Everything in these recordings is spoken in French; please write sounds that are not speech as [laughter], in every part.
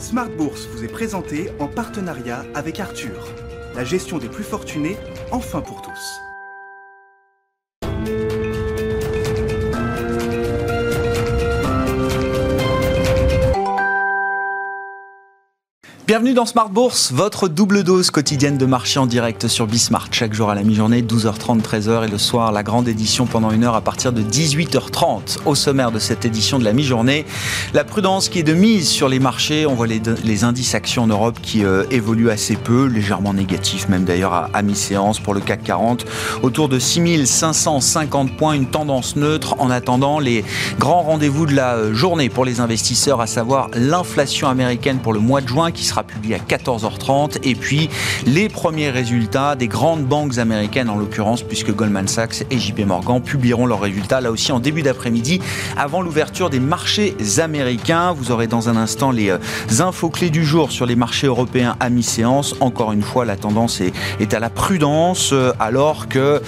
Smart Bourse vous est présenté en partenariat avec Arthur. La gestion des plus fortunés, enfin pour tous. Bienvenue dans Smart Bourse, votre double dose quotidienne de marché en direct sur Bismart. Chaque jour à la mi-journée, 12h30, 13h et le soir, la grande édition pendant une heure à partir de 18h30. Au sommaire de cette édition de la mi-journée, la prudence qui est de mise sur les marchés. On voit les, indices actions en Europe qui euh, évoluent assez peu, légèrement négatifs même d'ailleurs à, à mi-séance pour le CAC 40. Autour de 6550 points, une tendance neutre en attendant les grands rendez-vous de la euh, journée pour les investisseurs, à savoir l'inflation américaine pour le mois de juin qui sera publié à 14h30. Et puis les premiers résultats des grandes banques américaines, en l'occurrence, puisque Goldman Sachs et JP Morgan publieront leurs résultats là aussi en début d'après-midi, avant l'ouverture des marchés américains. Vous aurez dans un instant les euh, infos clés du jour sur les marchés européens à mi-séance. Encore une fois, la tendance est, à la prudence, euh, alors que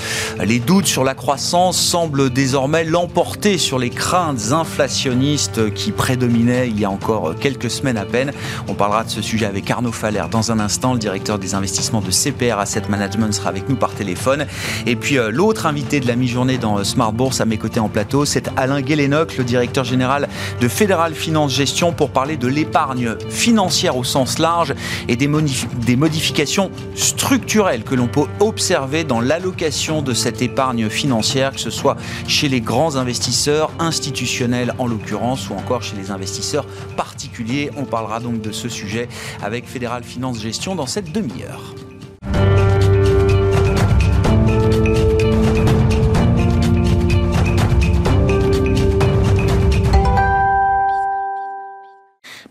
les doutes sur la croissance semblent désormais l'emporter sur les craintes inflationnistes qui prédominaient il y a encore quelques semaines à peine. On parlera de ce sujet avec Arnaud Faller. Dans un instant, le directeur des investissements de CPR Asset Management sera avec nous par téléphone. Et puis euh, l'autre invité de la mi-journée dans euh, Smart Bourse à mes côtés en plateau, c'est Alain Guélénoc, le directeur général de Fédéral Finance Gestion pour parler de l'épargne financière au sens large et des, des modifications structurelles que l'on peut observer dans l'allocation de cette épargne financière, que ce soit chez les grands investisseurs institutionnels en l'occurrence ou encore chez les investisseurs particuliers. On parlera donc de ce sujet avec Fédéral Finance Gestion dans cette demi-heure.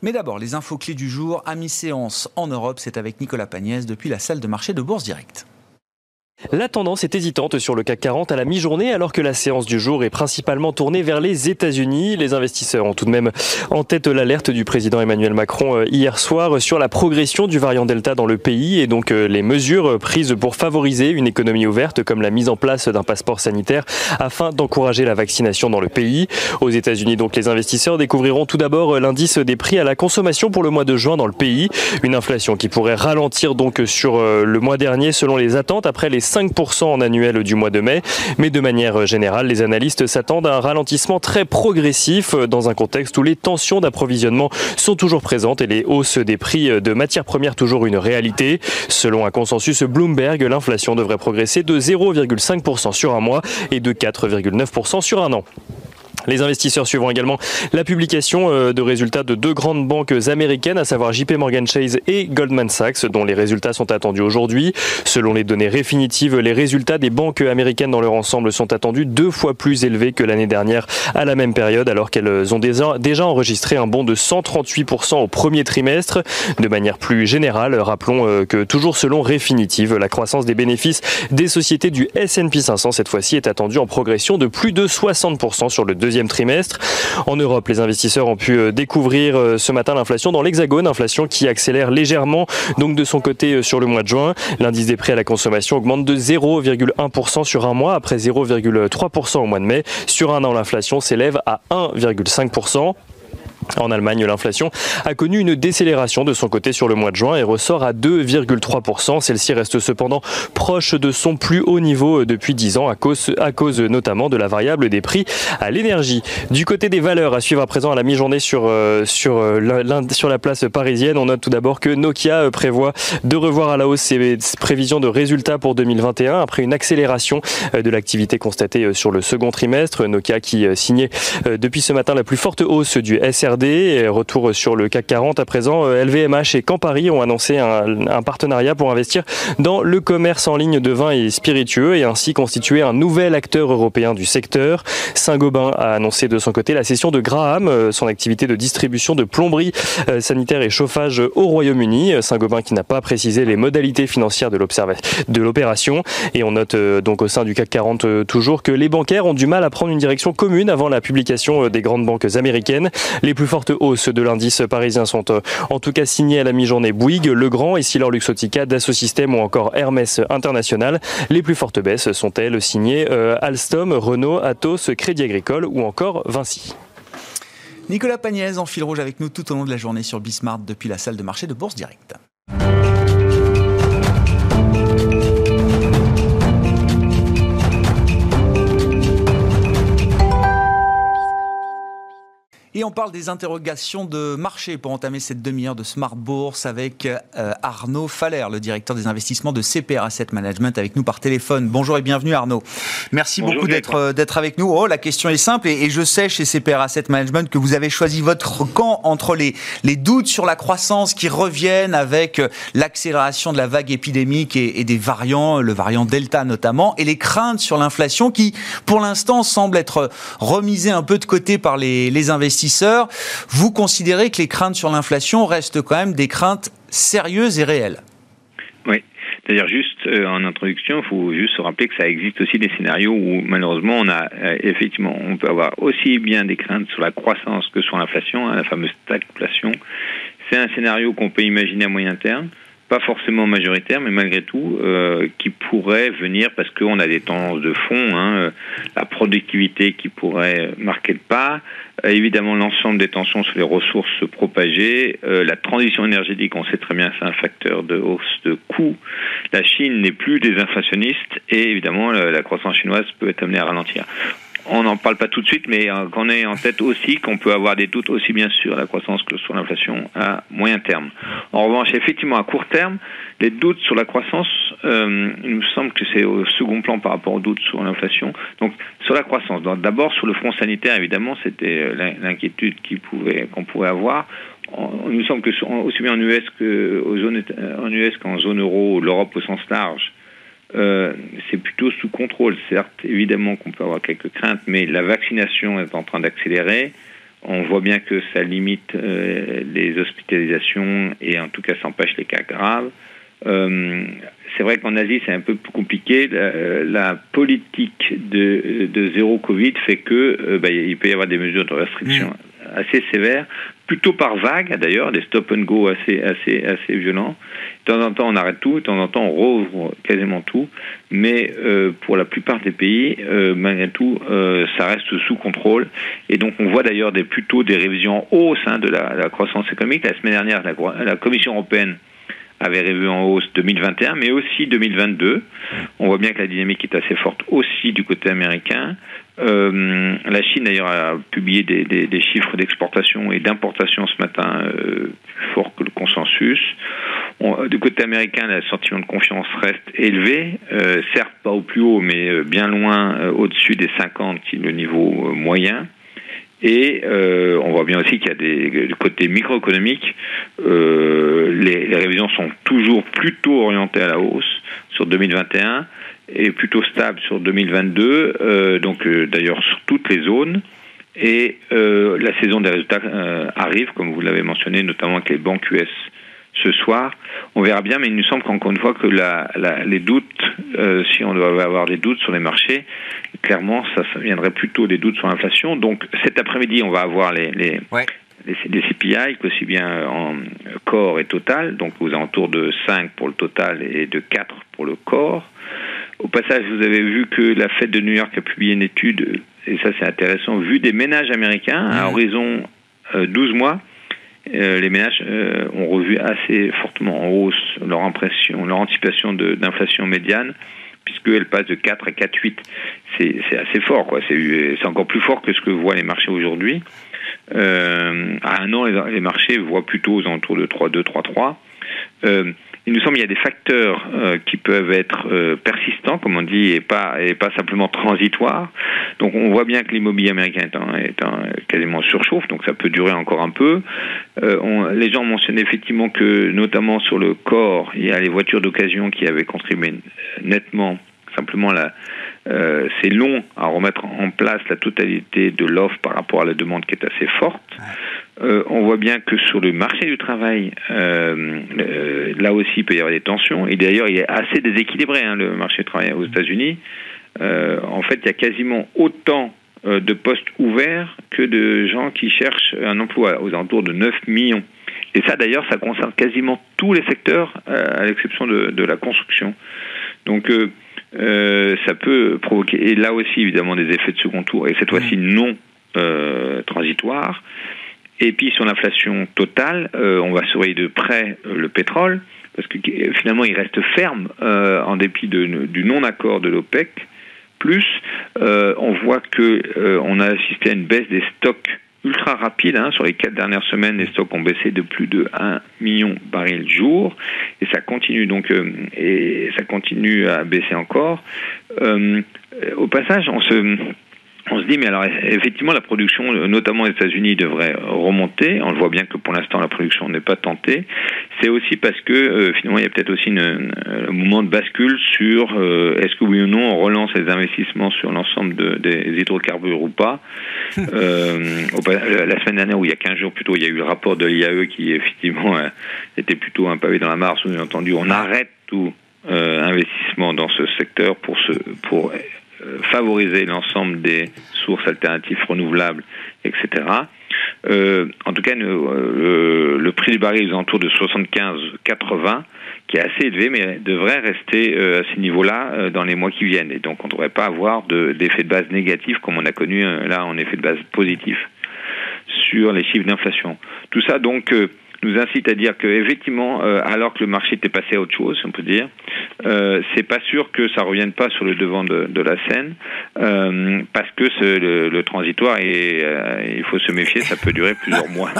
Mais d'abord, les infos clés du jour à mi-séance en Europe, c'est avec Nicolas Pagnès depuis la salle de marché de Bourse Directe. La tendance est hésitante sur le CAC 40 à la mi-journée alors que la séance du jour est principalement tournée vers les États-Unis. Les investisseurs ont tout de même en tête l'alerte du président Emmanuel Macron euh, hier soir sur la progression du variant Delta dans le pays et donc euh, les mesures prises pour favoriser une économie ouverte comme la mise en place d'un passeport sanitaire afin d'encourager la vaccination dans le pays. Aux États-Unis donc les investisseurs découvriront tout d'abord l'indice des prix à la consommation pour le mois de juin dans le pays, une inflation qui pourrait ralentir donc sur euh, le mois dernier selon les attentes après les 5% en annuel du mois de mai. Mais de manière générale, les analystes s'attendent à un ralentissement très progressif dans un contexte où les tensions d'approvisionnement sont toujours présentes et les hausses des prix de matières premières toujours une réalité. Selon un consensus Bloomberg, l'inflation devrait progresser de 0,5% sur un mois et de 4,9% sur un an. Les investisseurs suivront également la publication euh, de résultats de deux grandes banques américaines, à savoir JP Morgan Chase et Goldman Sachs, dont les résultats sont attendus aujourd'hui. Selon les données définitives, les résultats des banques américaines dans leur ensemble sont attendus deux fois plus élevés que l'année dernière à la même période, alors qu'elles ont déjà enregistré un bond de 138% au premier trimestre. De manière plus générale, rappelons euh, que toujours selon Refinitiv, la croissance des bénéfices des sociétés du S&P 500 cette fois-ci est attendue en progression de plus de 60% sur le deuxième trimestre. En Europe, les investisseurs ont pu euh, découvrir euh, ce matin l'inflation dans l'Hexagone, inflation qui accélère légèrement donc de son côté euh, sur le mois de juin. L'indice des prix à la consommation augmente de 0,1% sur un mois après 0,3% au mois de mai. Sur un an, l'inflation s'élève à 1,5%. En Allemagne, l'inflation a connu une décélération de son côté sur le mois de juin et ressort à 2,3%. Celle-ci reste cependant proche de son plus haut niveau depuis 10 ans à cause, à cause notamment de la variable des prix à l'énergie. Du côté des valeurs, à suivre à présent à la mi-journée sur, euh, sur, euh, sur la place parisienne, on note tout d'abord que Nokia euh, prévoit de revoir à la hausse ses prévisions de résultats pour 2021 après une accélération de l'activité constatée sur le second trimestre. Nokia qui signait depuis ce matin la plus forte hausse du SRD Retour sur le CAC 40 à présent. LVMH et Campari ont annoncé un, partenariat pour investir dans le commerce en ligne de vins et spiritueux et ainsi constituer un nouvel acteur européen du secteur. Saint-Gobain a annoncé de son côté la cession de Graham, euh, son activité de distribution de plomberie euh, sanitaire et chauffage au Royaume-Uni. Saint-Gobain qui n'a pas précisé les modalités financières de l'opération. Et on note euh, donc au sein du CAC 40 toujours que les bancaires ont du mal à prendre une direction commune avant la publication des grandes banques américaines. Les plus fortes hausses de l'indice parisien sont euh, en tout cas signées à la mi-journée Bouygues, Legrand, Essilor Luxotica, Dassault Systèmes ou encore Hermès International. Les plus fortes baisses sont elles signées euh, Alstom, Renault, Atos, Crédit Agricole ou encore Vinci. Nicolas Pagnès en fil rouge avec nous tout au long de la journée sur Bismart depuis la salle de marché de Bourse Direct. Et on parle des interrogations de marché pour entamer cette demi-heure de Smart Bourse avec euh, Arnaud Faller, le directeur des investissements de CPR Asset Management, avec nous par téléphone. Bonjour et bienvenue Arnaud. Merci beaucoup d'être euh, d'être avec nous. Oh, la question est simple et, je sais chez CPR Asset Management que vous avez choisi votre camp entre les, les doutes sur la croissance qui reviennent avec euh, l'accélération de la vague épidémique et, et, des variants, le variant Delta notamment, et les craintes sur l'inflation qui, pour l'instant, semblent être remisées un peu de côté par les, les investisseurs vous considérez que les craintes sur l'inflation restent quand même des craintes sérieuses et réelles Oui. C'est-à-dire juste euh, en introduction, il faut juste se rappeler que ça existe aussi des scénarios où malheureusement on a euh, effectivement on peut avoir aussi bien des craintes sur la croissance que sur l'inflation, hein, la fameuse stagflation. C'est un scénario qu'on peut imaginer à moyen terme pas forcément majoritaire, mais malgré tout, euh, qui pourrait venir parce qu'on a des tendances de fond, hein, la productivité qui pourrait marquer le pas, évidemment l'ensemble des tensions sur les ressources se propager, la transition énergétique, on sait très bien, c'est un facteur de hausse de coûts. La Chine n'est plus des inflationnistes et évidemment la croissance chinoise peut être amenée à ralentir on n'en parle pas tout de suite, mais euh, qu'on ait en tête aussi qu'on peut avoir des doutes aussi bien sur la croissance que sur l'inflation à moyen terme. En revanche, effectivement, à court terme, les doutes sur la croissance, euh, il me semble que c'est au second plan par rapport aux doutes sur l'inflation. Donc, sur la croissance, d'abord sur le front sanitaire, évidemment, c'était euh, l'inquiétude qu'on pouvait, pouvait avoir. Il nous semble que aussi bien en US qu'en US qu'en zone euro, l'Europe au sens large, euh, c'est plutôt sous contrôle. Certes, évidemment qu'on peut avoir quelques craintes, mais la vaccination est en train d'accélérer. On voit bien que ça limite euh, les hospitalisations et en tout cas ça empêche les cas graves. Euh, c'est vrai qu'en Asie c'est un peu plus compliqué. La, politique de, de, zéro Covid fait que bah, il peut y avoir des mesures de restriction mmh. Assez sévères plutôt par vague d'ailleurs, des stop and go assez, assez, assez violents. De temps en temps, on arrête tout, de temps en temps, on rouvre quasiment tout. Mais euh, pour la plupart des pays, euh, malgré tout, euh, ça reste sous contrôle. Et donc, on voit d'ailleurs des, plutôt des révisions en hausse hein, de la, croissance économique. La semaine dernière, la Commission européenne avait revu en hausse 2021, mais aussi 2022. On voit bien que la dynamique est assez forte aussi du côté américain. Euh, la Chine d'ailleurs a publié des, des, des chiffres d'exportation et d'importation ce matin euh, plus forts que le consensus. On, du côté américain, le sentiment de confiance reste élevé, euh, certes pas au plus haut, mais euh, bien loin euh, au-dessus des 50 qui est le niveau moyen. Et euh, on voit bien aussi qu'il y a des du côté microéconomique, euh, les, les, révisions sont toujours plutôt orientées à la hausse sur 2021 et plutôt stable sur 2022. Euh, donc euh, d'ailleurs sur toutes les zones. Et euh, la saison des résultats arrive, comme vous l'avez mentionné, notamment avec les banques US ce soir. On verra bien, mais il nous semble qu'encore une fois que la, la, les doutes, euh, si on doit avoir des doutes sur les marchés, clairement, ça, ça viendrait plutôt des doutes sur l'inflation. Donc cet après-midi, on va avoir les, les, ouais. les, les CPI, aussi bien en corps et total, donc aux alentours de 5 pour le total et de 4 pour le corps. Au passage, vous avez vu que la Fed de New York a publié une étude, et ça c'est intéressant, vu des ménages américains à horizon euh, 12 mois, euh, les ménages euh, ont revu assez fortement en hausse leur impression, leur anticipation d'inflation médiane, puisqu'elle passe de 4 à 4,8. C'est assez fort, quoi. C'est encore plus fort que ce que voient les marchés aujourd'hui. Euh, à un an, les, les, marchés voient plutôt aux alentours de 3,2, 3,3. Il nous semble qu'il y a des facteurs euh, qui peuvent être euh, persistants, comme on dit, et pas, et pas simplement transitoires. Donc on voit bien que l'immobilier américain est, en, est en quasiment surchauffe, donc ça peut durer encore un peu. Euh, on, les gens mentionnent effectivement que, notamment sur le corps, il y a les voitures d'occasion qui avaient contribué nettement. Simplement, la, euh, c'est long à remettre en place la totalité de l'offre par rapport à la demande qui est assez forte. Euh, on voit bien que sur le marché du travail, euh, euh, là aussi, il peut y avoir des tensions. Et d'ailleurs, il est assez déséquilibré, hein, le marché du travail aux États-Unis. En fait, il y a quasiment autant de postes ouverts que de gens qui cherchent un emploi, aux alentours de 9 millions. Et ça, d'ailleurs, ça concerne quasiment tous les secteurs, à l'exception de, de, la construction. Donc, ça peut provoquer, et là aussi, évidemment, des effets de second tour, et cette fois-ci non transitoire. Et puis sur l'inflation totale, on va surveiller de près le pétrole, parce que finalement il reste ferme en dépit du non-accord de l'OPEC. Plus, on voit que on a assisté à une baisse des stocks ultra rapide. Hein. Sur les quatre dernières semaines, les stocks ont baissé de plus de 1 million barils jour, et ça continue donc euh, et ça continue à baisser encore. Euh, au passage, on se on se dit, mais alors effectivement, la production, notamment aux États-Unis, devrait remonter. On le voit bien que pour l'instant, la production n'est pas tentée. C'est aussi parce que euh, finalement, il y a peut-être aussi un mouvement de bascule sur euh, est-ce que oui ou non on relance les investissements sur l'ensemble des hydrocarbures ou pas. [laughs] euh, la semaine dernière, ou il y a 15 jours plutôt, il y a eu le rapport de l'IAE qui effectivement euh, était plutôt un pavé dans la mare, sous-entendu, on arrête tout investissement dans ce secteur pour, se, pour euh, favoriser l'ensemble des sources alternatives renouvelables, etc. Euh, en tout cas, euh, le, prix du baril est autour de 75-80, qui est assez élevé, mais devrait rester à ce niveau-là dans les mois qui viennent. Et donc, on ne devrait pas avoir d'effet de, base négatif comme on a connu là en effet de base positif sur les chiffres d'inflation. Tout ça, donc, nous incite à dire que effectivement, euh, alors que le marché était passé à autre chose, on peut dire, euh, c'est pas sûr que ça revienne pas sur le devant de, de la scène, euh, parce que le, le, transitoire et euh, il faut se méfier, ça peut durer plusieurs [laughs] mois.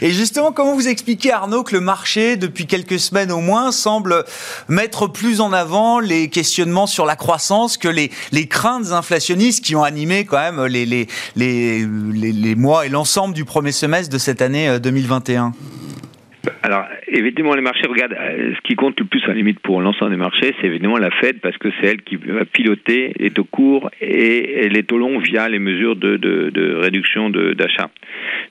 Et justement, comment vous expliquez Arnaud que le marché, depuis quelques semaines au moins, semble mettre plus en avant les questionnements sur la croissance que les, les craintes inflationnistes qui ont animé quand même les, les, les, les, les mois et l'ensemble du premier semestre de cette année 2021 alors, évidemment, les marchés regardent. Euh, ce qui compte le plus, à la limite, pour l'ensemble des marchés, c'est évidemment la Fed, parce que c'est elle qui va piloter les taux courts et, les taux longs via les mesures de, de, de réduction d'achat.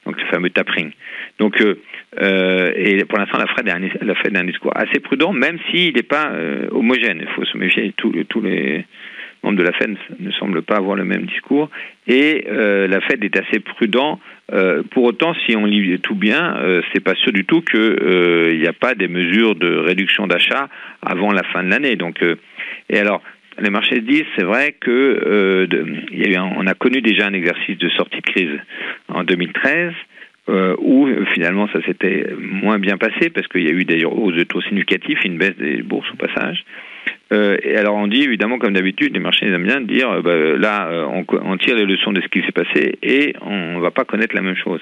Donc, le fameux tapering. Donc, euh, euh, et pour l'instant, la Fed, a un, Fed un discours assez prudent, même s'il n'est pas euh, homogène. Il faut se méfier. Tous, tous les membres de la Fed ne semblent pas avoir le même discours. Et la Fed est assez prudent euh, pour autant, si on lit tout bien, euh, c'est pas sûr du tout qu'il euh, n'y a pas des mesures de réduction d'achat avant la fin de l'année. Donc, euh, et alors, les marchés disent, c'est vrai que a on a connu déjà un exercice de sortie de crise en 2013. où finalement ça s'était moins bien passé parce qu'il y a eu d'ailleurs hausse de taux significatifs, une baisse des bourses au passage. Euh, et alors on dit évidemment, comme d'habitude, les marchés aiment bien dire, euh, bah, là, euh, on, on, tire les leçons de ce qui s'est passé et on ne va pas connaître la même chose.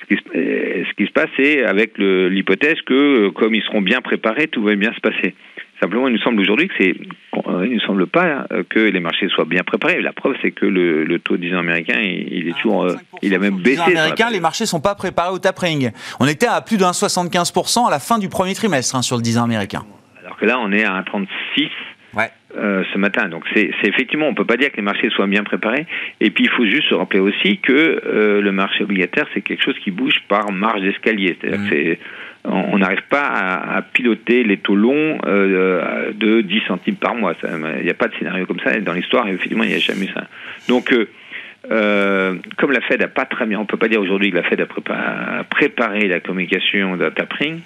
Ce qui, ce qui se passe, c'est avec l'hypothèse que, comme ils seront bien préparés, tout va bien se passer. Simplement, il nous semble aujourd'hui que c'est, il ne semble pas que les marchés soient bien préparés. La preuve, c'est que le, le, taux 10 ans américain, il, est toujours, il a même baissé. américain, les marchés sont pas préparés au tapering. On était à plus de 1,75% à la fin du premier trimestre hein, sur le 10 ans américain là, on est à 1,36 ouais. euh, ce matin. Donc c'est effectivement, on peut pas dire que les marchés soient bien préparés. Et puis il faut juste se rappeler aussi que euh, le marché obligataire, c'est quelque chose qui bouge par marge d'escalier. C'est-à-dire mmh. que on n'arrive pas à, à, piloter les taux longs euh, de 10 centimes par mois. Il n'y a pas de scénario comme ça dans l'histoire. Effectivement, il n'y a jamais ça. Donc euh, comme la Fed n'a pas très bien, on peut pas dire aujourd'hui que la Fed a préparé, la communication d'un tapering,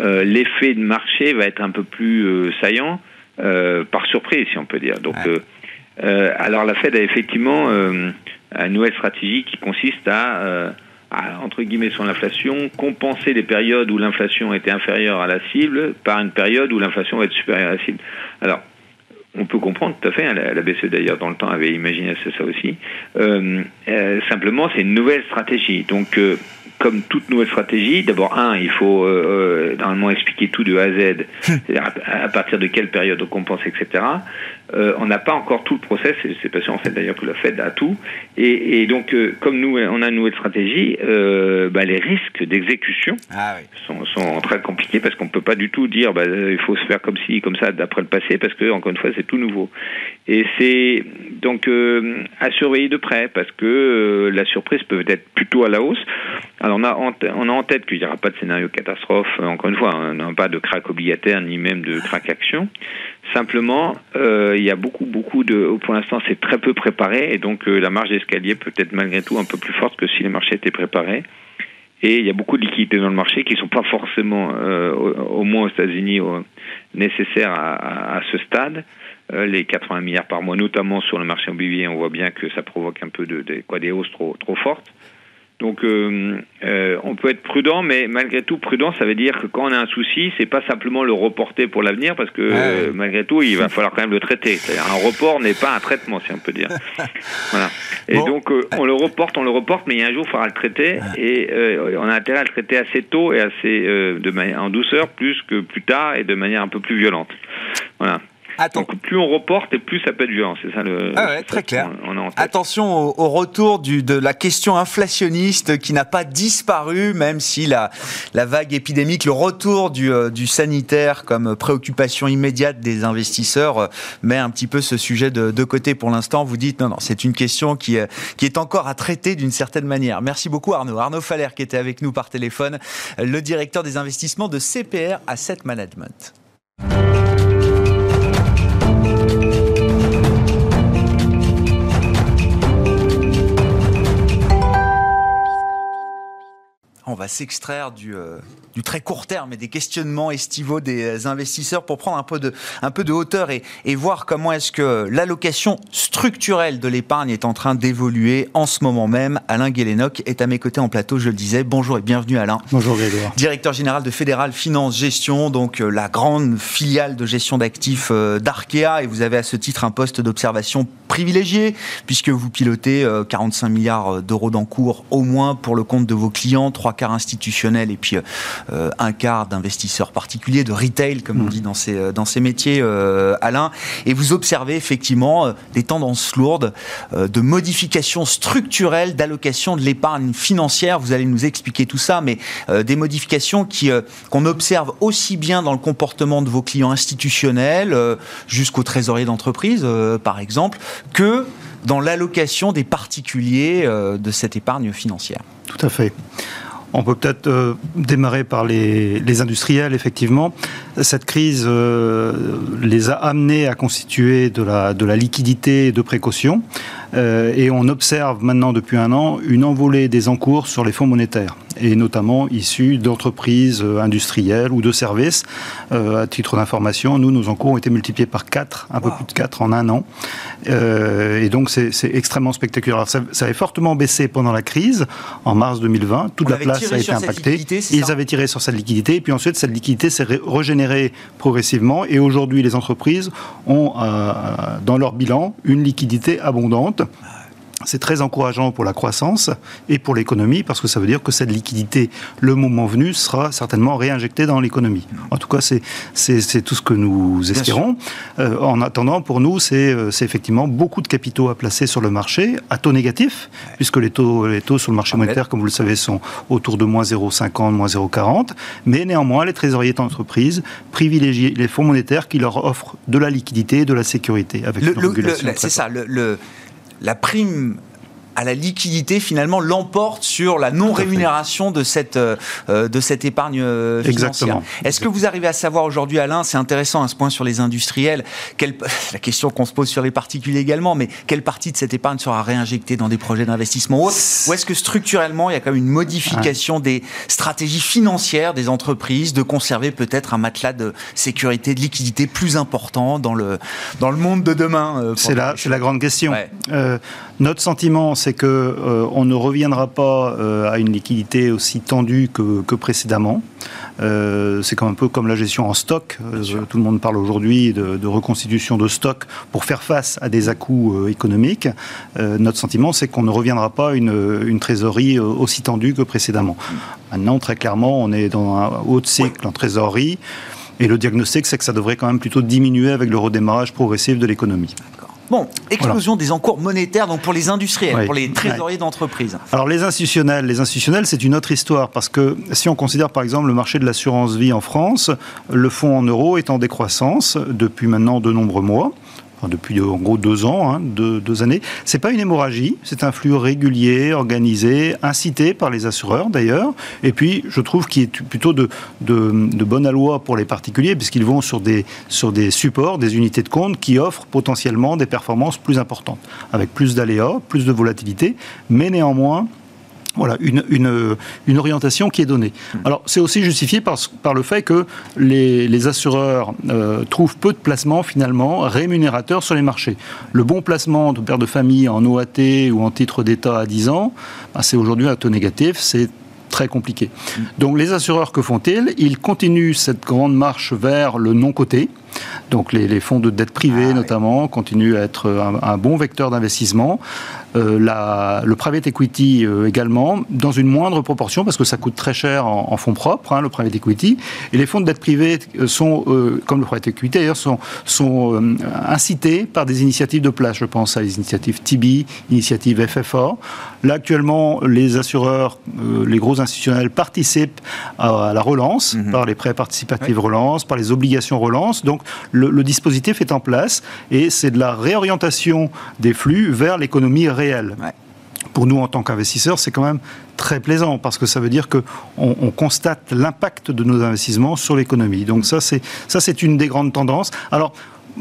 euh, l'effet de marché va être un peu plus euh, saillant euh, par surprise, si on peut dire. Donc, euh, alors la Fed a effectivement une nouvelle stratégie qui consiste à, à entre guillemets sur l'inflation, compenser les périodes où l'inflation était inférieure à la cible par une période où l'inflation va être supérieure à la cible. Alors on peut comprendre tout à fait, hein, la, BCE d'ailleurs dans le temps avait imaginé ça aussi. Euh, euh, simplement, c'est une nouvelle stratégie. Donc, euh, comme toute nouvelle stratégie, d'abord, un, il faut normalement expliquer tout de A à Z, c'est-à-dire à, partir de quelle période on compense, etc. Euh, on n'a pas encore tout le process, c'est pas sûr en fait d'ailleurs que la Fed a tout. Et, et donc, euh, comme nous, on a une nouvelle stratégie, euh, bah, les risques d'exécution ah, oui. sont, sont, très compliqués parce qu'on peut pas du tout dire bah, il faut se faire comme ci, comme ça d'après le passé, parce que encore une fois, c'est tout nouveau. Et c'est donc à surveiller de près parce que la surprise peut être plutôt à la hausse. Alors on a en, tête qu'il n'y aura pas de scénario catastrophe. Encore une fois, on n'a pas de crack obligataire ni même de crack action. Simplement, euh, il y a beaucoup, beaucoup de. Pour l'instant, c'est très peu préparé, et donc euh, la marge d'escalier peut être malgré tout un peu plus forte que si les marchés étaient préparés. Et il y a beaucoup de liquidités dans le marché qui ne sont pas forcément, euh, au, moins aux États-Unis, nécessaires à, ce stade. Les 80 milliards par mois, notamment sur le marché immobilier, on voit bien que ça provoque un peu de, de quoi des hausses trop trop fortes. Donc, euh, euh, on peut être prudent, mais malgré tout, prudent, ça veut dire que quand on a un souci, c'est pas simplement le reporter pour l'avenir, parce que euh, malgré tout, il va [laughs] falloir quand même le traiter. Un report n'est pas un traitement, si on peut dire. [laughs] voilà. Et donc, on le reporte, on le reporte, mais il y a un jour, il faudra le traiter, et on a intérêt à le traiter assez tôt et assez de manière en douceur, plus que plus tard et de manière un peu plus violente. Voilà. Donc plus on reporte et plus ça peut être violent, c'est ça le. Ah très clair. Attention au, retour du, de la question inflationniste qui n'a pas disparu, même si la, la vague épidémique, le retour du, euh, du sanitaire comme préoccupation immédiate des investisseurs euh, met un petit peu ce sujet de, de côté pour l'instant. Vous dites non, non, c'est une question qui, euh, qui est encore à traiter d'une certaine manière. Merci beaucoup Arnaud. Arnaud Faller qui était avec nous par téléphone, le directeur des investissements de CPR Asset Management. on va s'extraire du, euh, du, très court terme et des questionnements estivaux des euh, investisseurs pour prendre un peu de, un peu de hauteur et, et voir comment est-ce que l'allocation structurelle de l'épargne est en train d'évoluer en ce moment même. Alain Guélénoc est à mes côtés en plateau, je le disais. Bonjour et bienvenue Alain. Bonjour Grégoire. Directeur général de Fédéral Finance Gestion, donc euh, la grande filiale de gestion d'actifs euh, d'Arkea et vous avez à ce titre un poste d'observation privilégié puisque vous pilotez 45 milliards d'euros d'encours au moins pour le compte de vos clients, quarts institutionnels et puis euh, un quart d'investisseurs particuliers, de retail, comme on hmm. dit dans ces, euh, dans ces métiers, euh, Alain. Et vous observez effectivement des tendances lourdes de modifications structurelles d'allocation de l'épargne financière. Vous allez nous expliquer tout ça, mais des modifications qui, qu'on observe aussi bien dans le comportement de vos clients institutionnels jusqu'aux trésoriers d'entreprise, par exemple, que dans l'allocation des particuliers de cette épargne financière. Tout à fait. On peut peut-être euh, démarrer par les, industriels, effectivement. Cette crise euh, les a amenés à constituer de la, de la liquidité de précaution. Euh, et on observe maintenant depuis un an une envolée des encours sur les fonds monétaires et notamment issus d'entreprises euh, industrielles ou de services. Euh, à titre d'information, nous, nos encours ont été multipliés par 4, un peu plus de 4 en un an. et donc, c'est extrêmement spectaculaire. ça, ça, avait fortement baissé pendant la crise, en mars 2020. Toute la place a été impactée. Ils avaient tiré sur cette liquidité. Et puis ensuite, cette liquidité s'est régénérée progressivement. Et aujourd'hui, les entreprises ont dans leur bilan une liquidité abondante c'est très encourageant pour la croissance et pour l'économie parce que ça veut dire que cette liquidité, le moment venu, sera certainement réinjectée dans l'économie. En tout cas, c'est tout ce que nous espérons. Euh, en attendant, pour nous, euh, c'est effectivement beaucoup de capitaux à placer sur le marché à taux négatif, puisque les taux, les taux sur le marché monétaire, comme vous le savez, sont autour de moins 0,50, moins 0,40. Mais néanmoins, les trésoriers d'entreprise privilégient les fonds monétaires qui leur offrent de la liquidité et de la sécurité. Avec C'est ça, le la prime à la liquidité finalement l'emporte sur la non rémunération de cette euh, euh, de cette épargne euh, financière. Est-ce que vous arrivez à savoir aujourd'hui, Alain, c'est intéressant à ce point sur les industriels, quelle, [laughs] la question qu'on se pose sur les particuliers également, mais quelle partie de cette épargne sera réinjectée dans des projets d'investissement ou est-ce que structurellement il y a quand même une modification des stratégies financières des entreprises de conserver peut-être un matelas de sécurité, de liquidité plus important dans le dans le monde de demain C'est la c'est la grande question. notre sentiment c'est que euh, on ne reviendra pas euh, à une liquidité aussi tendue que, précédemment. Euh, c'est un peu comme la gestion en stock. tout le monde parle aujourd'hui de, reconstitution de stock pour faire face à des à-coups économiques. notre sentiment, c'est qu'on ne reviendra pas à une, trésorerie aussi tendue que précédemment. Maintenant, très clairement, on est dans un haut cycle en trésorerie. Et le diagnostic, c'est que ça devrait quand même plutôt diminuer avec le redémarrage progressif de l'économie. Bon, explosion des encours monétaires donc pour les industriels, pour les trésoriers d'entreprise. Alors les institutionnels, les institutionnels, c'est une autre histoire parce que si on considère par exemple le marché de l'assurance vie en France, le fonds en euros est en décroissance depuis maintenant de nombreux mois depuis en gros deux ans, hein, deux, deux, années. C'est pas une hémorragie, c'est un flux régulier, organisé, incité par les assureurs d'ailleurs, et puis je trouve qu'il est plutôt de, de, bonne aloi pour les particuliers, puisqu'ils vont sur des supports, des unités de compte qui offrent potentiellement des performances plus importantes, avec plus d'aléas, plus de volatilité, mais néanmoins voilà, une, une, une, orientation qui est donnée. Hmm. Alors, c'est aussi justifié par, par, le fait que les, les assureurs euh, trouvent peu de placements, finalement, rémunérateurs sur les marchés. Le bon placement de père de famille en OAT ou en titre d'État à 10 ans, ben, c'est aujourd'hui un taux négatif, c'est très compliqué. Hmm. Donc, les assureurs, que font-ils? Ils continuent cette grande marche vers le non-coté. Donc les, les, fonds de dette privée ah notamment continuent à être un, un bon vecteur d'investissement. Euh, la, le private equity euh, également, dans une moindre proportion, parce que ça coûte très cher en, en fonds propres, hein, le private equity. Et les fonds de dette privée euh, sont, comme le private equity d'ailleurs, sont, sont incités par des initiatives de place. Je pense à les initiatives TB, initiatives FFA. Là, actuellement, les assureurs, les gros institutionnels participent à, la relance, mhm. par les prêts participatifs relance, par les obligations relance. Donc, le, le dispositif est en place et c'est de la réorientation des flux vers l'économie réelle pour nous, en tant qu'investisseurs, c'est quand même très plaisant parce que ça veut dire qu'on on constate l'impact de nos investissements sur l'économie. Donc ça, c'est ça, c'est une des grandes tendances. Alors,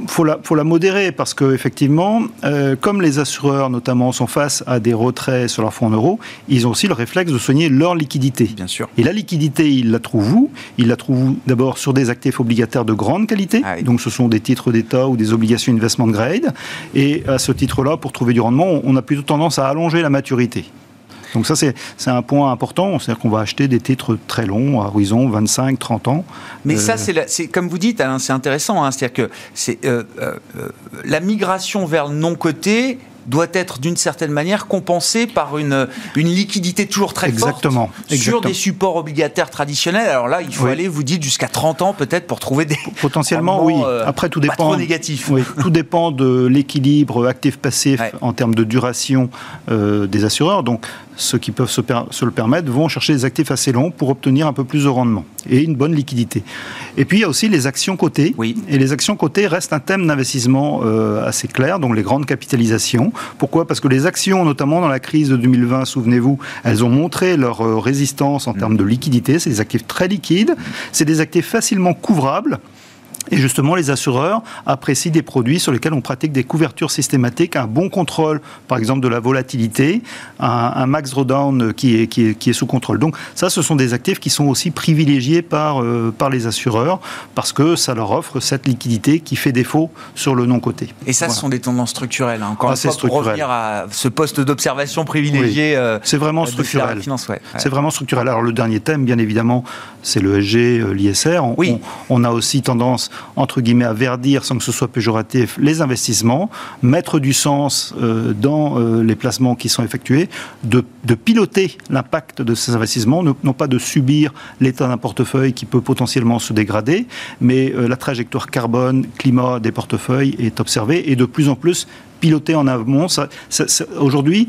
faut la, faut la modérer parce que effectivement, euh, comme les assureurs notamment sont face à des retraits sur leurs fonds en euros, ils ont aussi le réflexe de soigner leur liquidité. Bien sûr. Et la liquidité, ils la trouvent où? Ils la trouvent d'abord sur des actifs obligataires de grande qualité. Ah Donc ce sont des titres d'État ou des obligations investment grade. Et à ce titre-là, pour trouver du rendement, on a plutôt tendance à allonger la maturité. Donc ça, c'est un point important. C'est-à-dire qu'on va acheter des titres très longs, à horizon 25, 30 ans. Mais ça, euh, c'est comme vous dites, Alain, c'est intéressant. Hein. C'est-à-dire que c'est euh, euh, la migration vers le non-côté doit être d'une certaine manière compensée par une, une liquidité toujours très exactement, forte sur des supports obligataires traditionnels. Alors là, il faut aller, vous dites, jusqu'à 30 ans peut-être pour trouver des... Potentiellement, oui. Après, tout dépend... Pas négatif. Oui, tout dépend de l'équilibre actif-passif en termes de duration des assureurs. Donc, ceux qui peuvent se, se, le permettre vont chercher des actifs assez longs pour obtenir un peu plus de rendement et une bonne liquidité. Et puis il y a aussi les actions cotées. Oui. Et les actions cotées restent un thème d'investissement euh, assez clair, donc les grandes capitalisations. Pourquoi? Parce que les actions, notamment dans la crise de 2020, souvenez-vous, elles ont montré leur euh, résistance en termes de liquidité. C'est des actifs très liquides, c'est des actifs facilement couvrables. Et justement, les assureurs apprécient des produits sur lesquels on pratique des couvertures systématiques, un bon contrôle, par exemple, de la volatilité, un, max drawdown qui est, qui, est, qui est sous contrôle. Donc ça, ce sont des actifs qui sont aussi privilégiés par, euh, par les assureurs parce que ça leur offre cette liquidité qui fait défaut sur le non-côté. Et ça, ce sont des tendances structurelles. Hein. Encore ah, une fois, pour revenir à ce poste d'observation privilégié. Euh, c'est vraiment structurel. C'est vraiment structurel. Alors le dernier thème, bien évidemment, c'est le SG, euh, l'ISR. oui. on a aussi tendance entre guillemets, à verdir, sans que ce soit péjoratif, les investissements, mettre du sens euh, dans euh, les placements qui sont effectués, de, piloter l'impact de ces investissements, non pas de subir l'état d'un portefeuille qui peut potentiellement se dégrader, mais euh, la trajectoire carbone, climat des portefeuilles est observée et de plus en plus piloter en amont. Aujourd'hui,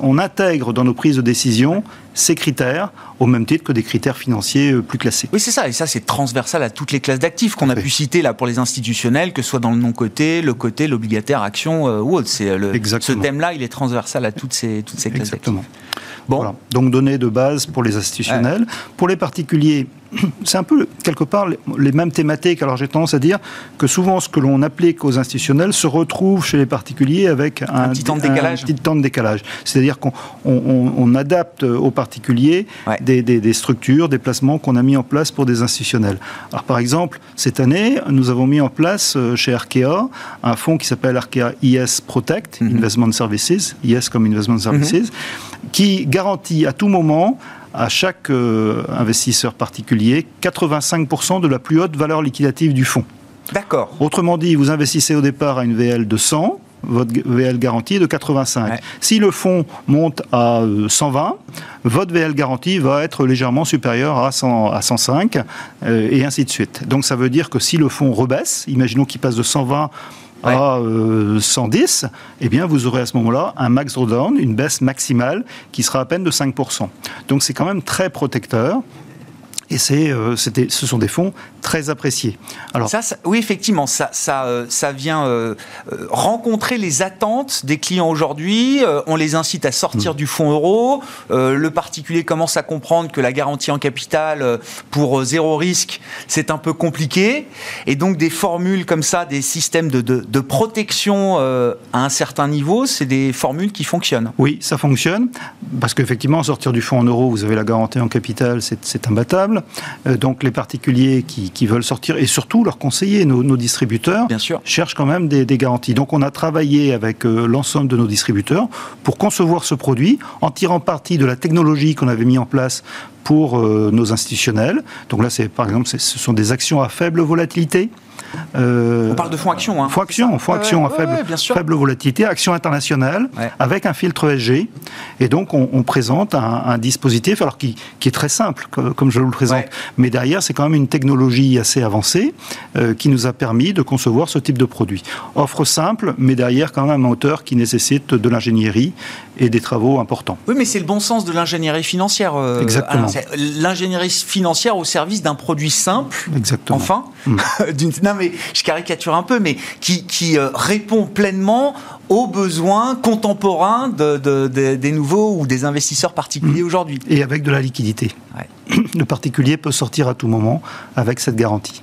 on intègre dans nos prises de décision ces critères au même titre que des critères financiers euh, plus classés. Oui, c'est ça. Et ça, c'est transversal à toutes les classes d'actifs qu'on a pu citer là pour les institutionnels, que ce soit dans le non-côté, le côté, l'obligataire, action euh, ou autre. C'est le, ce thème-là, il est transversal à toutes ces, toutes ces classes d'actifs. Bon. Donc données de base pour les institutionnels. Pour les particuliers, c'est un peu quelque part les mêmes thématiques. Alors j'ai tendance à dire que souvent ce que l'on applique aux institutionnels se retrouve chez les particuliers avec un, petit temps de décalage. décalage. C'est-à-dire qu'on on, adapte aux particuliers des, des, structures, des placements qu'on a mis en place pour des institutionnels. Alors par exemple, cette année, nous avons mis en place euh, chez Arkea un fonds qui s'appelle Arkea IS Protect, mhm. Investment Services, IS comme Investment Services, mhm. qui garantit à tout moment à chaque euh, investisseur particulier 85% de la plus haute valeur liquidative du fonds. D'accord. Autrement dit, vous investissez au départ à une VL de 100, votre VL garantie est de 85. Si le fonds monte à 120, euh, votre VL garantie va être légèrement supérieure à, 100, à 105 euh, et ainsi de suite. Donc ça veut dire que si le fonds rebaisse, imaginons qu'il passe de 120 à 110, euh, eh bien vous aurez à ce moment-là un max drawdown, une baisse maximale qui sera à peine de 5%. Donc c'est quand même très protecteur. Et c'est, euh, ce sont des fonds très appréciés. Alors, ça, oui, effectivement, ça, ça, euh, ça vient euh, rencontrer les attentes des clients aujourd'hui. on les incite à sortir mm. du fonds euro. le particulier commence à comprendre que la garantie en capital pour zéro risque, c'est un peu compliqué. Et donc, des formules comme ça, des systèmes de, de, de protection à un certain niveau, c'est des formules qui fonctionnent. Oui, ça fonctionne. Parce qu'effectivement, sortir du fonds en euros, vous avez la garantie en capital, c'est imbattable. Euh, donc les particuliers qui, veulent sortir, et surtout leurs conseillers, nos, distributeurs, Bien sûr. cherchent quand même des, garanties. Donc on a travaillé avec euh, l'ensemble de nos distributeurs pour concevoir ce produit en tirant parti de la technologie qu'on avait mis en place pour euh, nos institutionnels. Donc là, c'est par exemple, ce sont des actions à faible volatilité. Euh, on parle de fonds actions. Hein. Fonds actions, fonds actions à faible, faible, volatilité, action internationale, avec un filtre ESG. Et donc, on, présente un, dispositif alors qui, qui, est très simple, comme, je vous le présente. Mais derrière, c'est quand même une technologie assez avancée euh, qui nous a permis de concevoir ce type de produit. Offre simple, mais derrière, quand même un moteur qui nécessite de l'ingénierie et des travaux importants. Oui, mais c'est le bon sens de l'ingénierie financière. Euh, Exactement. L'ingénierie financière au service d'un produit simple. Exactement. Enfin, [laughs] mm. non mais je caricature un peu, mais qui, euh, répond pleinement aux besoins contemporains des nouveaux ou des investisseurs particuliers mm. aujourd'hui. Et avec de la liquidité. Le particulier peut sortir à tout moment avec cette garantie.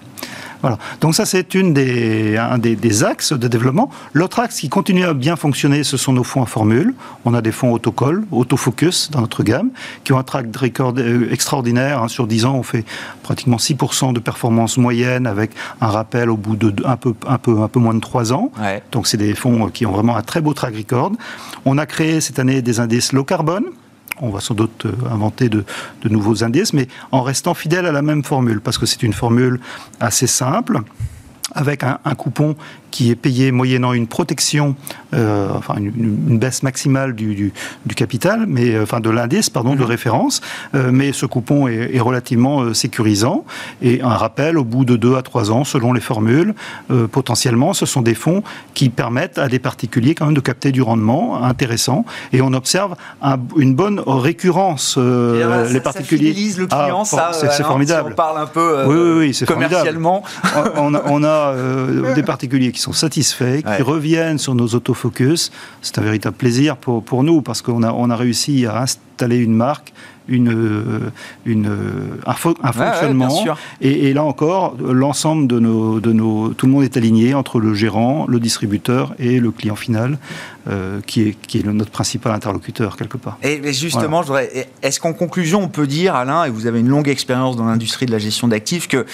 Donc ça, c'est une des, un des, axes de développement. L'autre axe qui continue à bien fonctionner, ce sont nos fonds à formule. On a des fonds autocall, autofocus dans notre gamme, qui ont un track record euh, extraordinaire. Hein. Sur 10 ans, on fait pratiquement 6% de performance moyenne avec un rappel au bout de un peu, un peu, un peu moins de 3 ans. Donc c'est des fonds qui ont vraiment un très beau track record. On a créé cette année des indices low carbone on va sans doute euh, inventer de, nouveaux indices, mais en restant fidèle à la même formule, parce que c'est une formule assez simple, avec un, coupon qui est payé moyennant une protection, euh, enfin une, baisse maximale du, capital, mais euh, enfin de l'indice, pardon, de mhm. référence. Euh, mais ce coupon est, relativement sécurisant et un rappel au bout de deux à trois ans, selon les formules, potentiellement, ce sont des fonds qui permettent à des particuliers quand même de capter du rendement intéressant et on observe une bonne récurrence. les particuliers. Ça le client, ah, ça. C'est formidable. on parle un peu oui, oui, commercialement. on, on, a [laughs] des particuliers qui sont satisfaits, qui reviennent sur nos autofocus. C'est un véritable plaisir pour, pour nous parce qu'on a, on a réussi à installer une marque une, euh, une, un, fonctionnement. et, là encore, l'ensemble de nos, de nos, tout le monde est aligné entre le gérant, le distributeur et le client final, euh, qui, est, qui est notre principal interlocuteur quelque part. Et, justement, est-ce qu'en conclusion, on peut dire, Alain, et vous avez une longue expérience dans l'industrie de la gestion d'actifs, que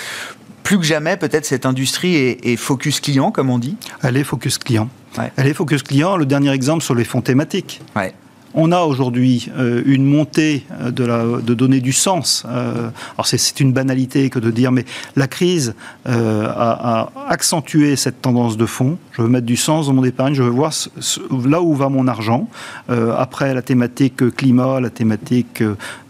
plus que jamais, peut-être cette industrie est, focus client, comme on dit Elle est focus client. Elle est focus client. Le dernier exemple sur les fonds thématiques. Ouais on a aujourd'hui euh, une montée euh, de, la, de donner du sens. Euh, alors c'est une banalité que de dire, mais la crise a, accentué cette tendance de fond. Je veux mettre du sens dans mon épargne, je veux voir là où va mon argent. après la thématique climat, la thématique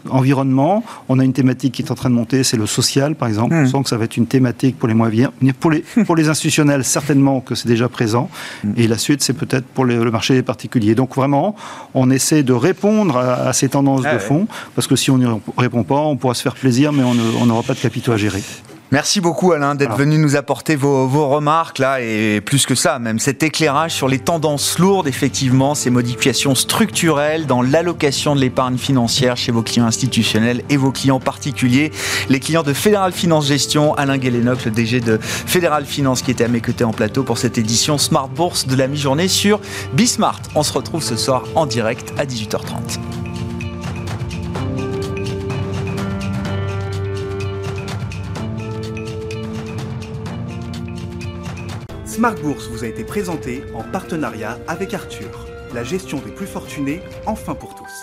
environnement, on a une thématique qui est en train de monter, c'est le social par exemple. Mmh. On sent que ça va être une thématique pour les moyens, pour les, pour les institutionnels certainement que c'est déjà présent. Mmh. Et la suite c'est peut-être pour le marché des particuliers. Donc vraiment, on essaie de répondre à, ces tendances ah de fond, parce que si on n'y répond pas, on pourra se faire plaisir, mais on n'aura pas de capitaux à gérer. Merci beaucoup Alain d'être venu nous apporter vos, remarques là et plus que ça même cet éclairage sur les tendances lourdes effectivement ces modifications structurelles dans l'allocation de l'épargne financière chez vos clients institutionnels et vos clients particuliers. Les clients de Fédéral Finance Gestion Alain Guélénoc le DG de Fédéral Finance qui était à mes côtés en plateau pour cette édition Smart Bourse de la mi-journée sur Bismart. On se retrouve ce soir en direct à 18h30 Smart Bourse vous a été présenté en partenariat avec Arthur, la gestion des plus fortunés, enfin pour tous.